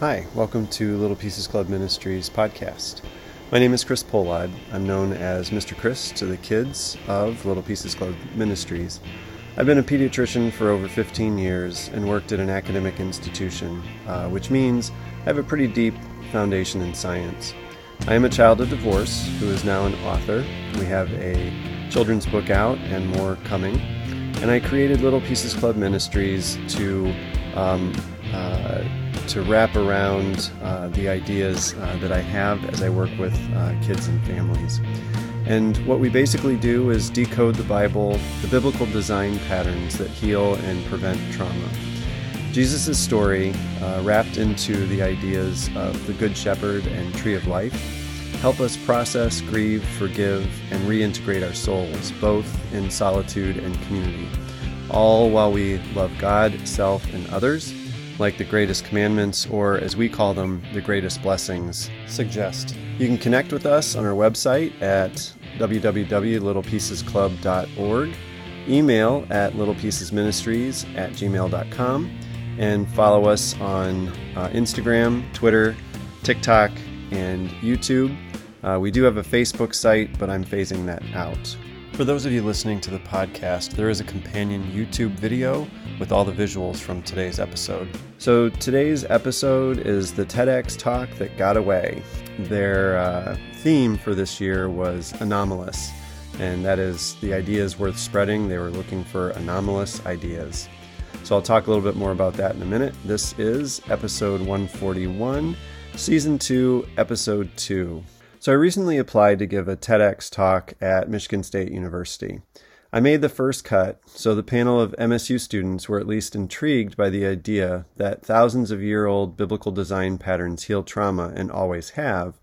Hi, welcome to Little Pieces Club Ministries podcast. My name is Chris Polad. I'm known as Mr. Chris to the kids of Little Pieces Club Ministries. I've been a pediatrician for over 15 years and worked at an academic institution, uh, which means I have a pretty deep foundation in science. I am a child of divorce who is now an author. We have a children's book out and more coming. And I created Little Pieces Club Ministries to um, to wrap around uh, the ideas uh, that I have as I work with uh, kids and families. And what we basically do is decode the Bible, the biblical design patterns that heal and prevent trauma. Jesus' story, uh, wrapped into the ideas of the Good Shepherd and Tree of Life, help us process, grieve, forgive, and reintegrate our souls, both in solitude and community, all while we love God, self, and others like the greatest commandments, or as we call them, the greatest blessings, suggest. You can connect with us on our website at www.littlepiecesclub.org, email at littlepiecesministries at gmail.com, and follow us on uh, Instagram, Twitter, TikTok, and YouTube. Uh, we do have a Facebook site, but I'm phasing that out. For those of you listening to the podcast, there is a companion YouTube video with all the visuals from today's episode. So, today's episode is the TEDx talk that got away. Their uh, theme for this year was anomalous, and that is the ideas worth spreading. They were looking for anomalous ideas. So, I'll talk a little bit more about that in a minute. This is episode 141, season 2, episode 2. So, I recently applied to give a TEDx talk at Michigan State University. I made the first cut, so the panel of MSU students were at least intrigued by the idea that thousands of year old biblical design patterns heal trauma and always have,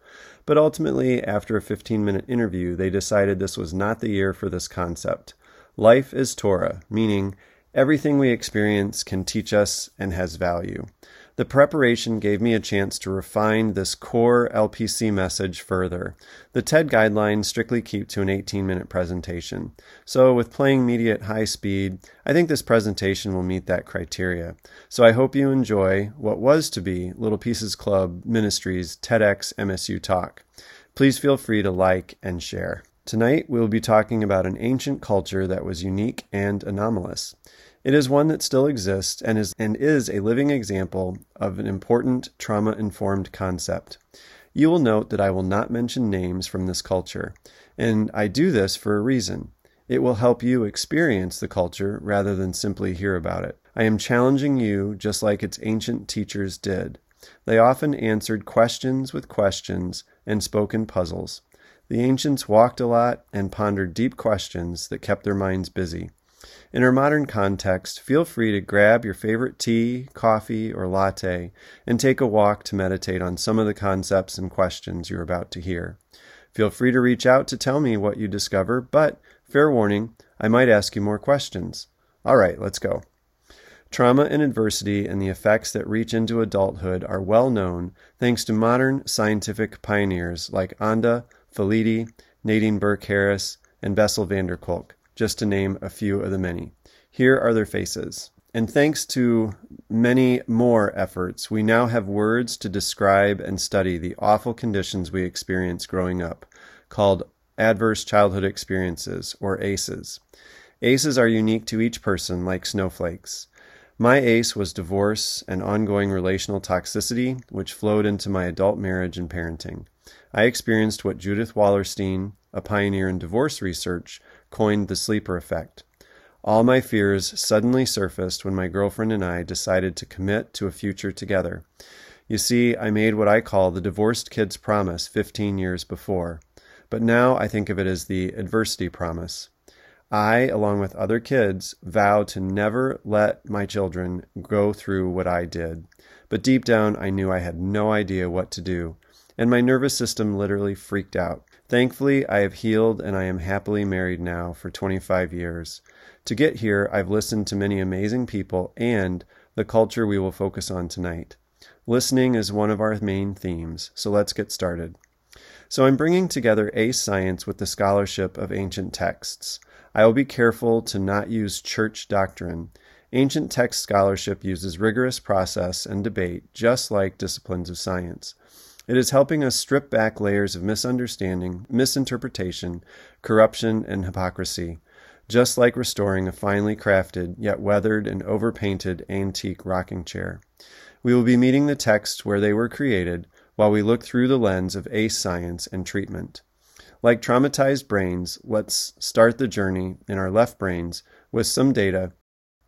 but ultimately, after a 15 minute interview, they decided this was not the year for this concept. Life is Torah, meaning everything we experience can teach us and has value. The preparation gave me a chance to refine this core LPC message further. The TED guidelines strictly keep to an 18 minute presentation. So, with playing media at high speed, I think this presentation will meet that criteria. So, I hope you enjoy what was to be Little Pieces Club Ministries TEDx MSU Talk. Please feel free to like and share. Tonight, we will be talking about an ancient culture that was unique and anomalous. It is one that still exists and is, and is a living example of an important trauma informed concept. You will note that I will not mention names from this culture, and I do this for a reason. It will help you experience the culture rather than simply hear about it. I am challenging you just like its ancient teachers did. They often answered questions with questions and spoke in puzzles. The ancients walked a lot and pondered deep questions that kept their minds busy. In our modern context, feel free to grab your favorite tea, coffee, or latte and take a walk to meditate on some of the concepts and questions you're about to hear. Feel free to reach out to tell me what you discover, but fair warning, I might ask you more questions. All right, let's go. Trauma and adversity and the effects that reach into adulthood are well known thanks to modern scientific pioneers like Anda, Felitti, Nadine Burke Harris, and Bessel van der Kolk just to name a few of the many. Here are their faces. And thanks to many more efforts, we now have words to describe and study the awful conditions we experience growing up, called adverse childhood experiences, or ACEs. ACEs are unique to each person, like snowflakes. My ACE was divorce and ongoing relational toxicity, which flowed into my adult marriage and parenting. I experienced what Judith Wallerstein, a pioneer in divorce research, coined the sleeper effect. All my fears suddenly surfaced when my girlfriend and I decided to commit to a future together. You see, I made what I call the divorced kid's promise 15 years before, but now I think of it as the adversity promise. I, along with other kids, vow to never let my children go through what I did. But deep down, I knew I had no idea what to do, and my nervous system literally freaked out. Thankfully, I have healed and I am happily married now for 25 years. To get here, I've listened to many amazing people and the culture we will focus on tonight. Listening is one of our main themes, so let's get started. So, I'm bringing together ACE science with the scholarship of ancient texts. I will be careful to not use church doctrine. Ancient text scholarship uses rigorous process and debate, just like disciplines of science. It is helping us strip back layers of misunderstanding, misinterpretation, corruption, and hypocrisy, just like restoring a finely crafted, yet weathered and overpainted antique rocking chair. We will be meeting the texts where they were created while we look through the lens of ACE science and treatment. Like traumatized brains, let's start the journey in our left brains with some data.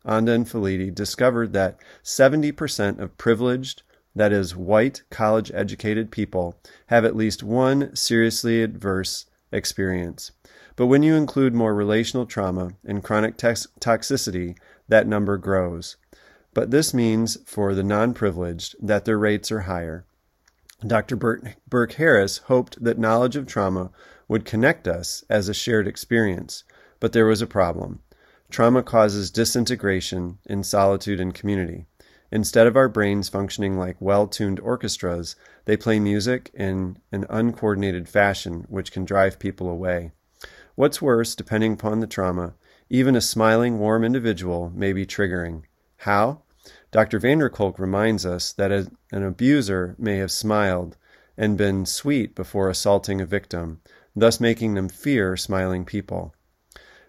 Anda and Felitti discovered that 70% of privileged, that is, white, college educated people have at least one seriously adverse experience. But when you include more relational trauma and chronic tox- toxicity, that number grows. But this means for the non privileged that their rates are higher. Dr. Burke Harris hoped that knowledge of trauma would connect us as a shared experience, but there was a problem. Trauma causes disintegration in solitude and community. Instead of our brains functioning like well tuned orchestras, they play music in an uncoordinated fashion, which can drive people away. What's worse, depending upon the trauma, even a smiling, warm individual may be triggering. How? Dr. van der Kolk reminds us that an abuser may have smiled and been sweet before assaulting a victim, thus making them fear smiling people.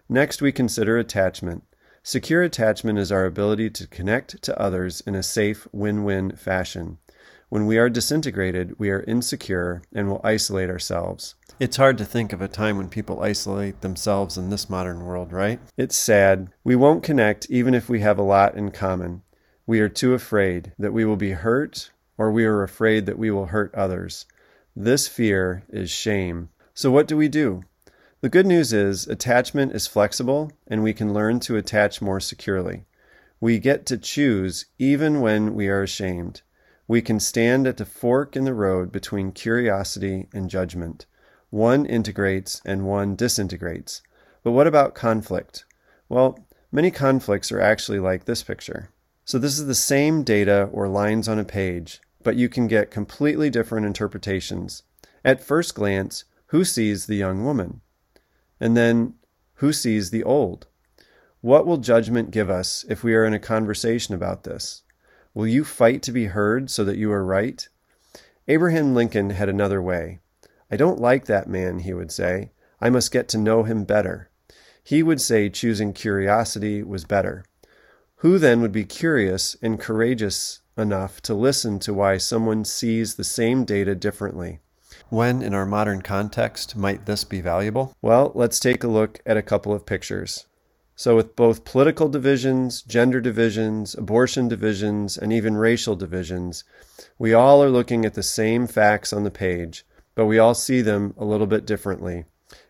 Next, we consider attachment. Secure attachment is our ability to connect to others in a safe, win win fashion. When we are disintegrated, we are insecure and will isolate ourselves. It's hard to think of a time when people isolate themselves in this modern world, right? It's sad. We won't connect even if we have a lot in common. We are too afraid that we will be hurt, or we are afraid that we will hurt others. This fear is shame. So, what do we do? The good news is attachment is flexible and we can learn to attach more securely. We get to choose even when we are ashamed. We can stand at the fork in the road between curiosity and judgment. One integrates and one disintegrates. But what about conflict? Well, many conflicts are actually like this picture. So this is the same data or lines on a page, but you can get completely different interpretations. At first glance, who sees the young woman? And then, who sees the old? What will judgment give us if we are in a conversation about this? Will you fight to be heard so that you are right? Abraham Lincoln had another way. I don't like that man, he would say. I must get to know him better. He would say choosing curiosity was better. Who then would be curious and courageous enough to listen to why someone sees the same data differently? When, in our modern context, might this be valuable? Well, let's take a look at a couple of pictures. So, with both political divisions, gender divisions, abortion divisions, and even racial divisions, we all are looking at the same facts on the page, but we all see them a little bit differently.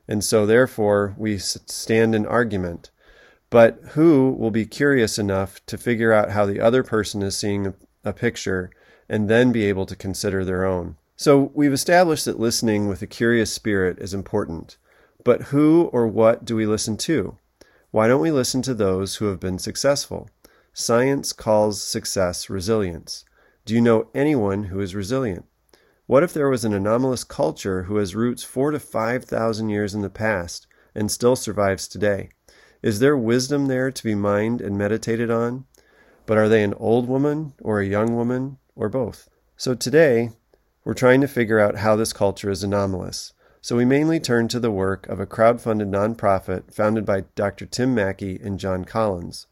And so, therefore, we stand in argument. But who will be curious enough to figure out how the other person is seeing a, picture and then be able to consider their own? So we've established that listening with a curious spirit is important. But who or what do we listen to? Why don't we listen to those who have been successful? Science calls success resilience. Do you know anyone who is resilient? What if there was an anomalous culture who has roots four to five thousand years in the past and still survives today? Is there wisdom there to be mined and meditated on? But are they an old woman or a young woman or both? So today, we're trying to figure out how this culture is anomalous. So we mainly turn to the work of a crowd-funded nonprofit founded by Dr. Tim Mackie and Jon Collins.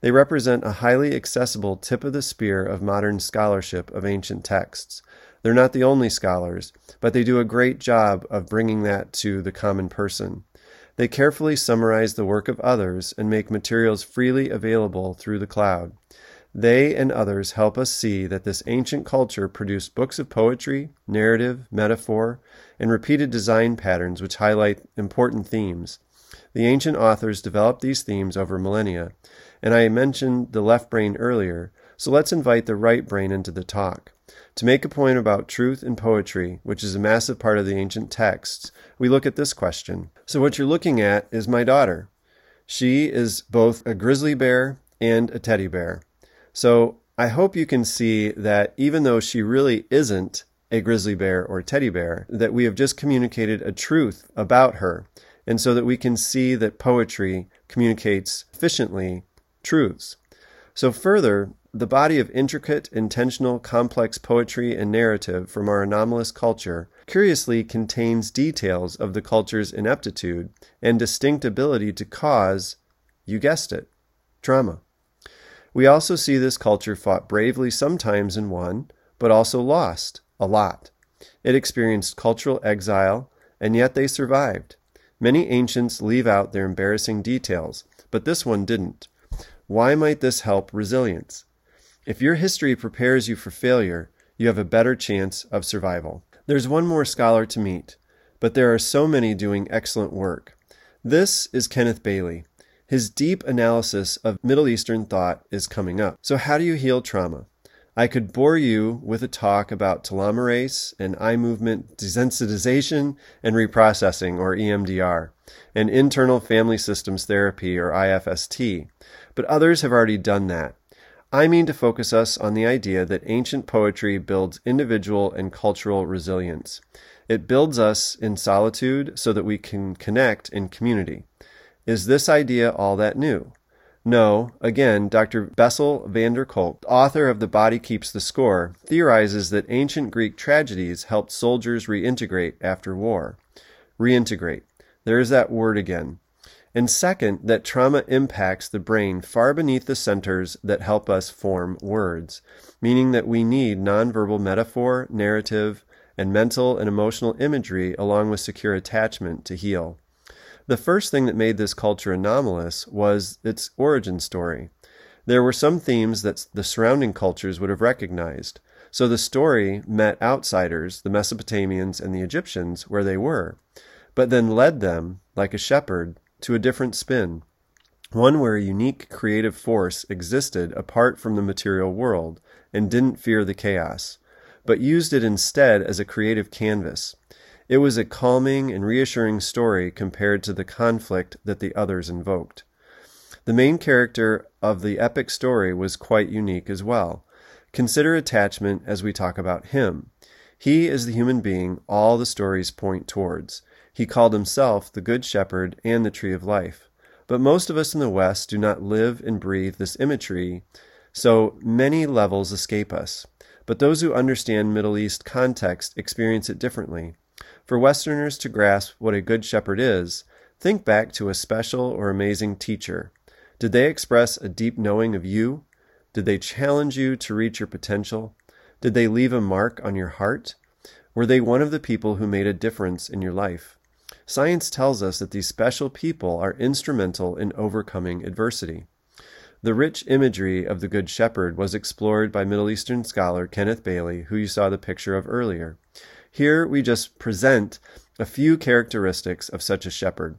They represent a highly accessible tip of the spear of modern scholarship of ancient texts. They're not the only scholars, but they do a great job of bringing that to the common person. They carefully summarize the work of others and make materials freely available through the cloud. They and others help us see that this ancient culture produced books of poetry, narrative, metaphor, and repeated design patterns which highlight important themes. The ancient authors developed these themes over millennia, and I mentioned the left brain earlier, so let's invite the right brain into the talk. To make a point about truth in poetry, which is a massive part of the ancient texts, we look at this question. So, what you're looking at is my daughter. She is both a grizzly bear and a teddy bear. So I hope you can see that even though she really isn't a grizzly bear or teddy bear, that we have just communicated a truth about her. And so that we can see that poetry communicates efficiently truths. So, further, the body of intricate, intentional, complex poetry and narrative from our anomalous culture curiously contains details of the culture's ineptitude and distinct ability to cause, you guessed it, trauma. We also see this culture fought bravely sometimes and won, but also lost a lot. It experienced cultural exile, and yet they survived. Many ancients leave out their embarrassing details, but this one didn't. Why might this help resilience? If your history prepares you for failure, you have a better chance of survival. There's one more scholar to meet, but there are so many doing excellent work. This is Kenneth Bailey. His deep analysis of Middle Eastern thought is coming up. So, how do you heal trauma? I could bore you with a talk about telomerase and eye movement desensitization and reprocessing, or EMDR, and internal family systems therapy, or IFST, but others have already done that. I mean to focus us on the idea that ancient poetry builds individual and cultural resilience. It builds us in solitude so that we can connect in community. Is this idea all that new? No, again, Dr. Bessel van der Kolk, author of The Body Keeps the Score, theorizes that ancient Greek tragedies helped soldiers reintegrate after war. Reintegrate. There is that word again. And second, that trauma impacts the brain far beneath the centers that help us form words, meaning that we need nonverbal metaphor, narrative, and mental and emotional imagery along with secure attachment to heal. The first thing that made this culture anomalous was its origin story. There were some themes that the surrounding cultures would have recognized. So the story met outsiders, the Mesopotamians and the Egyptians, where they were, but then led them, like a shepherd, to a different spin, one where a unique creative force existed apart from the material world and didn't fear the chaos, but used it instead as a creative canvas. It was a calming and reassuring story compared to the conflict that the others invoked. The main character of the epic story was quite unique as well. Consider attachment as we talk about him. He is the human being all the stories point towards. He called himself the Good Shepherd and the Tree of Life. But most of us in the West do not live and breathe this imagery, so many levels escape us. But those who understand Middle East context experience it differently. For Westerners to grasp what a Good Shepherd is, think back to a special or amazing teacher. Did they express a deep knowing of you? Did they challenge you to reach your potential? Did they leave a mark on your heart? Were they one of the people who made a difference in your life? Science tells us that these special people are instrumental in overcoming adversity. The rich imagery of the Good Shepherd was explored by Middle Eastern scholar Kenneth Bailey, who you saw the picture of earlier. Here we just present a few characteristics of such a shepherd.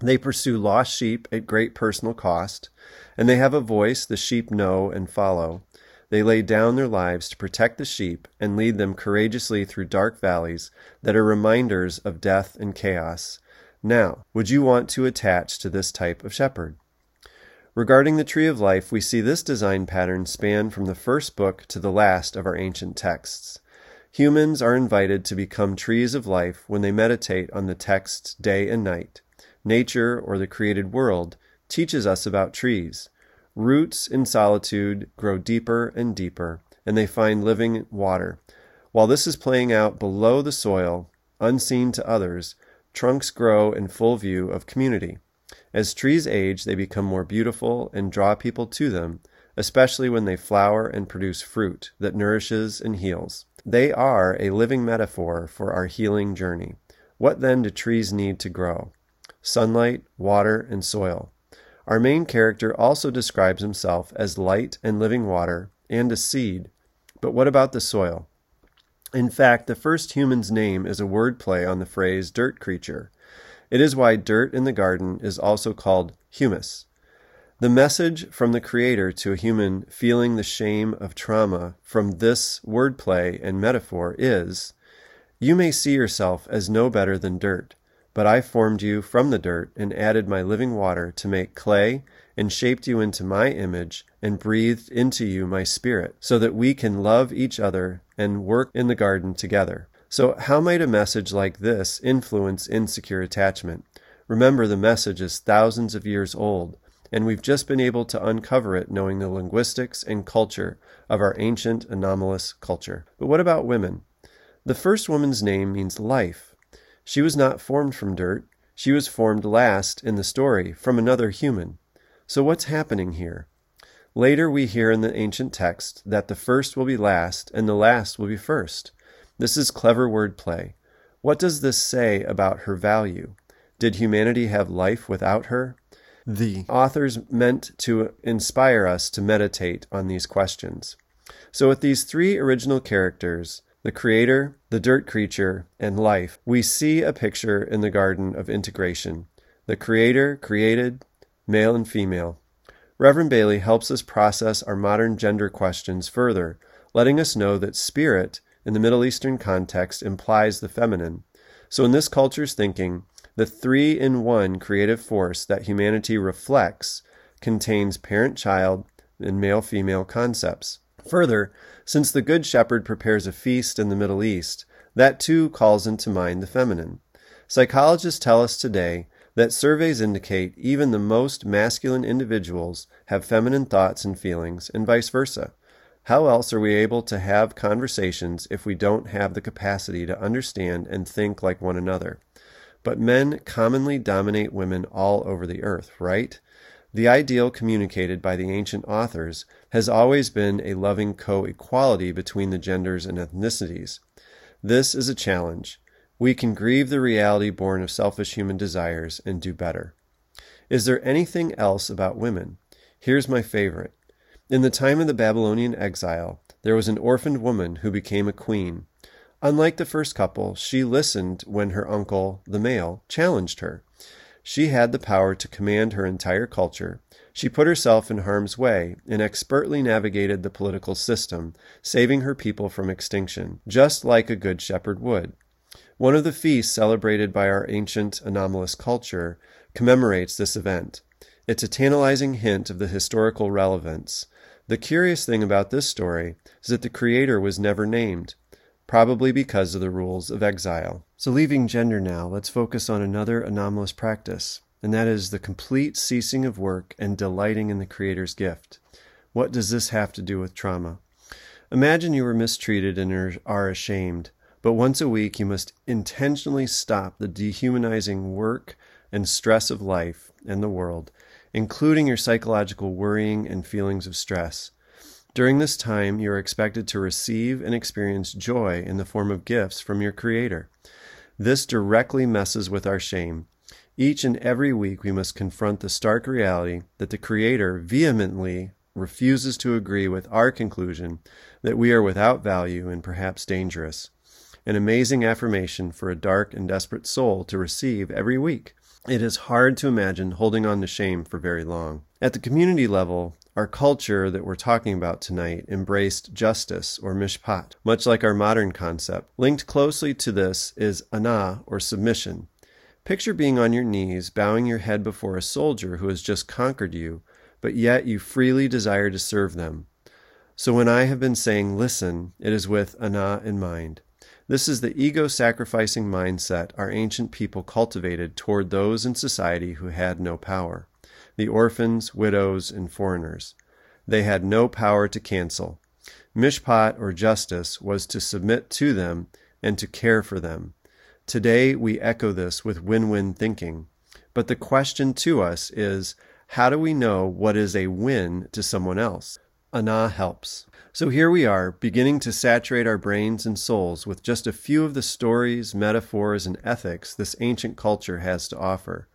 They pursue lost sheep at great personal cost, and they have a voice the sheep know and follow. They lay down their lives to protect the sheep and lead them courageously through dark valleys that are reminders of death and chaos. Now, would you want to attach to this type of shepherd? Regarding the tree of life, we see this design pattern span from the first book to the last of our ancient texts. Humans are invited to become trees of life when they meditate on the texts day and night. Nature, or the created world, teaches us about trees. Roots in solitude grow deeper and deeper, and they find living water. While this is playing out below the soil, unseen to others, trunks grow in full view of community. As trees age, they become more beautiful and draw people to them, especially when they flower and produce fruit that nourishes and heals. They are a living metaphor for our healing journey. What then do trees need to grow? Sunlight, water, and soil. Our main character also describes himself as light and living water and a seed. But what about the soil? In fact, the first human's name is a word play on the phrase dirt creature. It is why dirt in the garden is also called humus. The message from the Creator to a human feeling the shame of trauma from this wordplay and metaphor is You may see yourself as no better than dirt. But I formed you from the dirt and added my living water to make clay and shaped you into my image and breathed into you my spirit so that we can love each other and work in the garden together. So, how might a message like this influence insecure attachment? Remember, the message is thousands of years old, and we've just been able to uncover it knowing the linguistics and culture of our ancient anomalous culture. But what about women? The first woman's name means life. She was not formed from dirt, she was formed last in the story from another human. So what's happening here? Later we hear in the ancient text that the first will be last and the last will be first. This is clever wordplay. What does this say about her value? Did humanity have life without her? The authors meant to inspire us to meditate on these questions. So, with these three original characters, the creator, the dirt creature, and life, we see a picture in the garden of integration. The creator created male and female. Reverend Bailey helps us process our modern gender questions further, letting us know that spirit in the Middle Eastern context implies the feminine. So, in this culture's thinking, the three in one creative force that humanity reflects contains parent child and male female concepts. Further, since the Good Shepherd prepares a feast in the Middle East, that too calls into mind the feminine. Psychologists tell us today that surveys indicate even the most masculine individuals have feminine thoughts and feelings, and vice versa. How else are we able to have conversations if we don't have the capacity to understand and think like one another? But men commonly dominate women all over the earth, right? The ideal communicated by the ancient authors has always been a loving co equality between the genders and ethnicities. This is a challenge. We can grieve the reality born of selfish human desires and do better. Is there anything else about women? Here's my favorite. In the time of the Babylonian exile, there was an orphaned woman who became a queen. Unlike the first couple, she listened when her uncle, the male, challenged her. She had the power to command her entire culture. She put herself in harm's way and expertly navigated the political system, saving her people from extinction, just like a good shepherd would. One of the feasts celebrated by our ancient anomalous culture commemorates this event. It's a tantalizing hint of the historical relevance. The curious thing about this story is that the creator was never named probably because of the rules of exile. So, leaving gender now, let's focus on another anomalous practice, and that is the complete ceasing of work and delighting in the Creator's gift. What does this have to do with trauma? Imagine you were mistreated and are ashamed, but once a week you must intentionally stop the dehumanizing work and stress of life and the world, including your psychological worrying and feelings of stress. During this time, you are expected to receive and experience joy in the form of gifts from your Creator. This directly messes with our shame. Each and every week, we must confront the stark reality that the Creator vehemently refuses to agree with our conclusion that we are without value and perhaps dangerous. An amazing affirmation for a dark and desperate soul to receive every week. It is hard to imagine holding on to shame for very long. At the community level, our culture that we're talking about tonight embraced justice or mishpat, much like our modern concept. Linked closely to this is ana or submission. Picture being on your knees, bowing your head before a soldier who has just conquered you, but yet you freely desire to serve them. So when I have been saying listen, it is with ana in mind. This is the ego sacrificing mindset our ancient people cultivated toward those in society who had no power the orphans, widows, and foreigners. They had no power to cancel. Mishpat, or justice, was to submit to them and to care for them. Today, we echo this with win win thinking. But the question to us is how do we know what is a win to someone else? Ana helps. So here we are, beginning to saturate our brains and souls with just a few of the stories, metaphors, and ethics this ancient culture has to offer.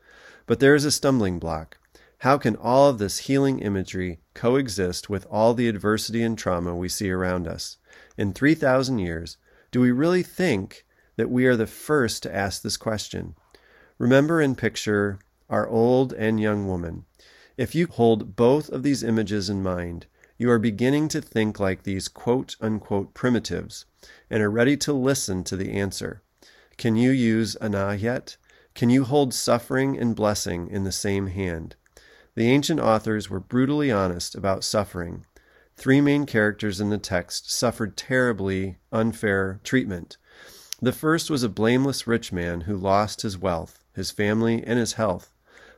But there is a stumbling block. How can all of this healing imagery coexist with all the adversity and trauma we see around us? In 3,000 years, do we really think that we are the first to ask this question? Remember and picture our old and young woman. If you hold both of these images in mind, you are beginning to think like these quote unquote primitives and are ready to listen to the answer. Can you use ana yet? Can you hold suffering and blessing in the same hand? The ancient authors were brutally honest about suffering. Three main characters in the text suffered terribly unfair treatment. The first was a blameless rich man who lost his wealth, his family, and his health.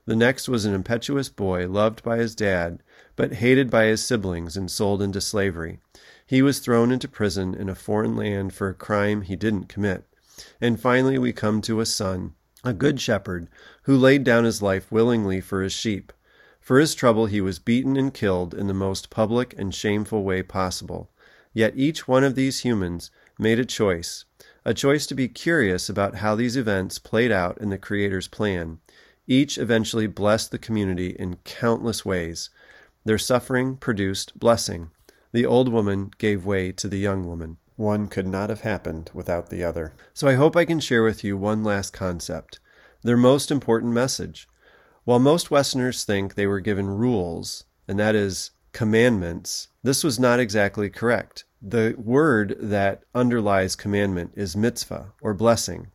The next was an impetuous boy loved by his dad, but hated by his siblings and sold into slavery. He was thrown into prison in a foreign land for a crime he didn't commit. And finally, we come to a son, a good shepherd, who laid down his life willingly for his sheep. For his trouble, he was beaten and killed in the most public and shameful way possible. Yet each one of these humans made a choice, a choice to be curious about how these events played out in the Creator's plan. Each eventually blessed the community in countless ways. Their suffering produced blessing. The old woman gave way to the young woman. One could not have happened without the other. So I hope I can share with you one last concept, their most important message. While most Westerners think they were given rules, and that is commandments, this was not exactly correct. The word that underlies commandment is mitzvah, or blessing.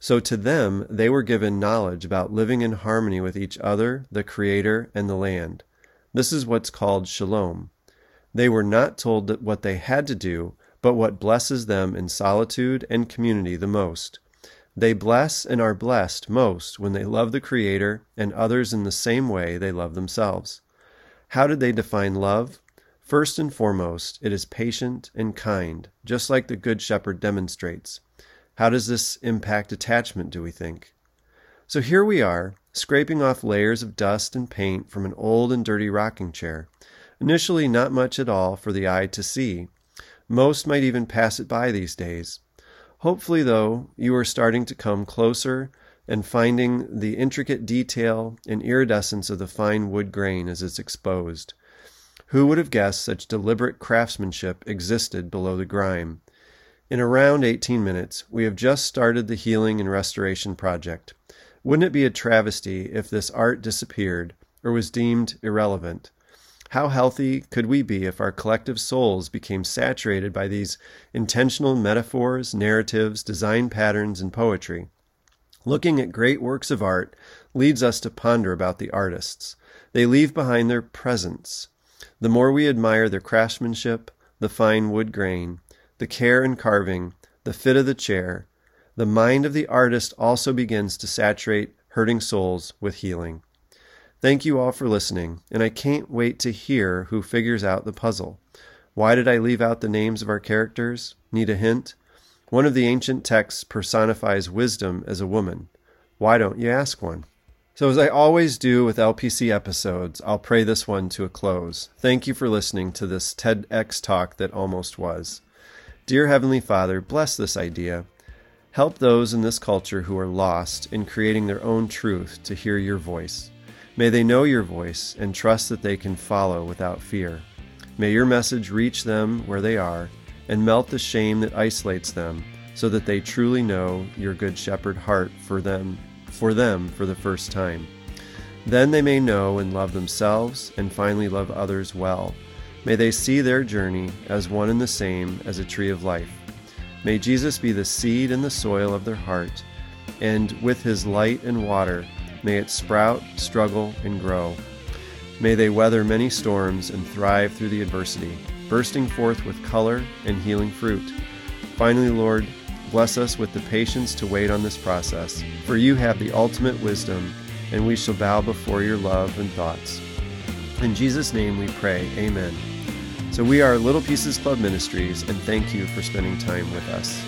So to them, they were given knowledge about living in harmony with each other, the Creator, and the land. This is what's called shalom. They were not told what they had to do, but what blesses them in solitude and community the most. They bless and are blessed most when they love the Creator and others in the same way they love themselves. How did they define love? First and foremost, it is patient and kind, just like the Good Shepherd demonstrates. How does this impact attachment, do we think? So here we are, scraping off layers of dust and paint from an old and dirty rocking chair. Initially, not much at all for the eye to see. Most might even pass it by these days. Hopefully, though, you are starting to come closer and finding the intricate detail and iridescence of the fine wood grain as it's exposed. Who would have guessed such deliberate craftsmanship existed below the grime? In around 18 minutes, we have just started the healing and restoration project. Wouldn't it be a travesty if this art disappeared or was deemed irrelevant? How healthy could we be if our collective souls became saturated by these intentional metaphors, narratives, design patterns, and poetry? Looking at great works of art leads us to ponder about the artists. They leave behind their presence. The more we admire their craftsmanship, the fine wood grain, the care in carving, the fit of the chair, the mind of the artist also begins to saturate hurting souls with healing. Thank you all for listening, and I can't wait to hear who figures out the puzzle. Why did I leave out the names of our characters? Need a hint? One of the ancient texts personifies wisdom as a woman. Why don't you ask one? So, as I always do with LPC episodes, I'll pray this one to a close. Thank you for listening to this TEDx talk that almost was. Dear Heavenly Father, bless this idea. Help those in this culture who are lost in creating their own truth to hear your voice. May they know your voice and trust that they can follow without fear. May your message reach them where they are and melt the shame that isolates them so that they truly know your good shepherd heart for them for them for the first time. Then they may know and love themselves and finally love others well. May they see their journey as one and the same as a tree of life. May Jesus be the seed in the soil of their heart, and with his light and water, May it sprout, struggle, and grow. May they weather many storms and thrive through the adversity, bursting forth with color and healing fruit. Finally, Lord, bless us with the patience to wait on this process, for you have the ultimate wisdom, and we shall bow before your love and thoughts. In Jesus' name we pray, Amen. So we are Little Pieces Club Ministries, and thank you for spending time with us.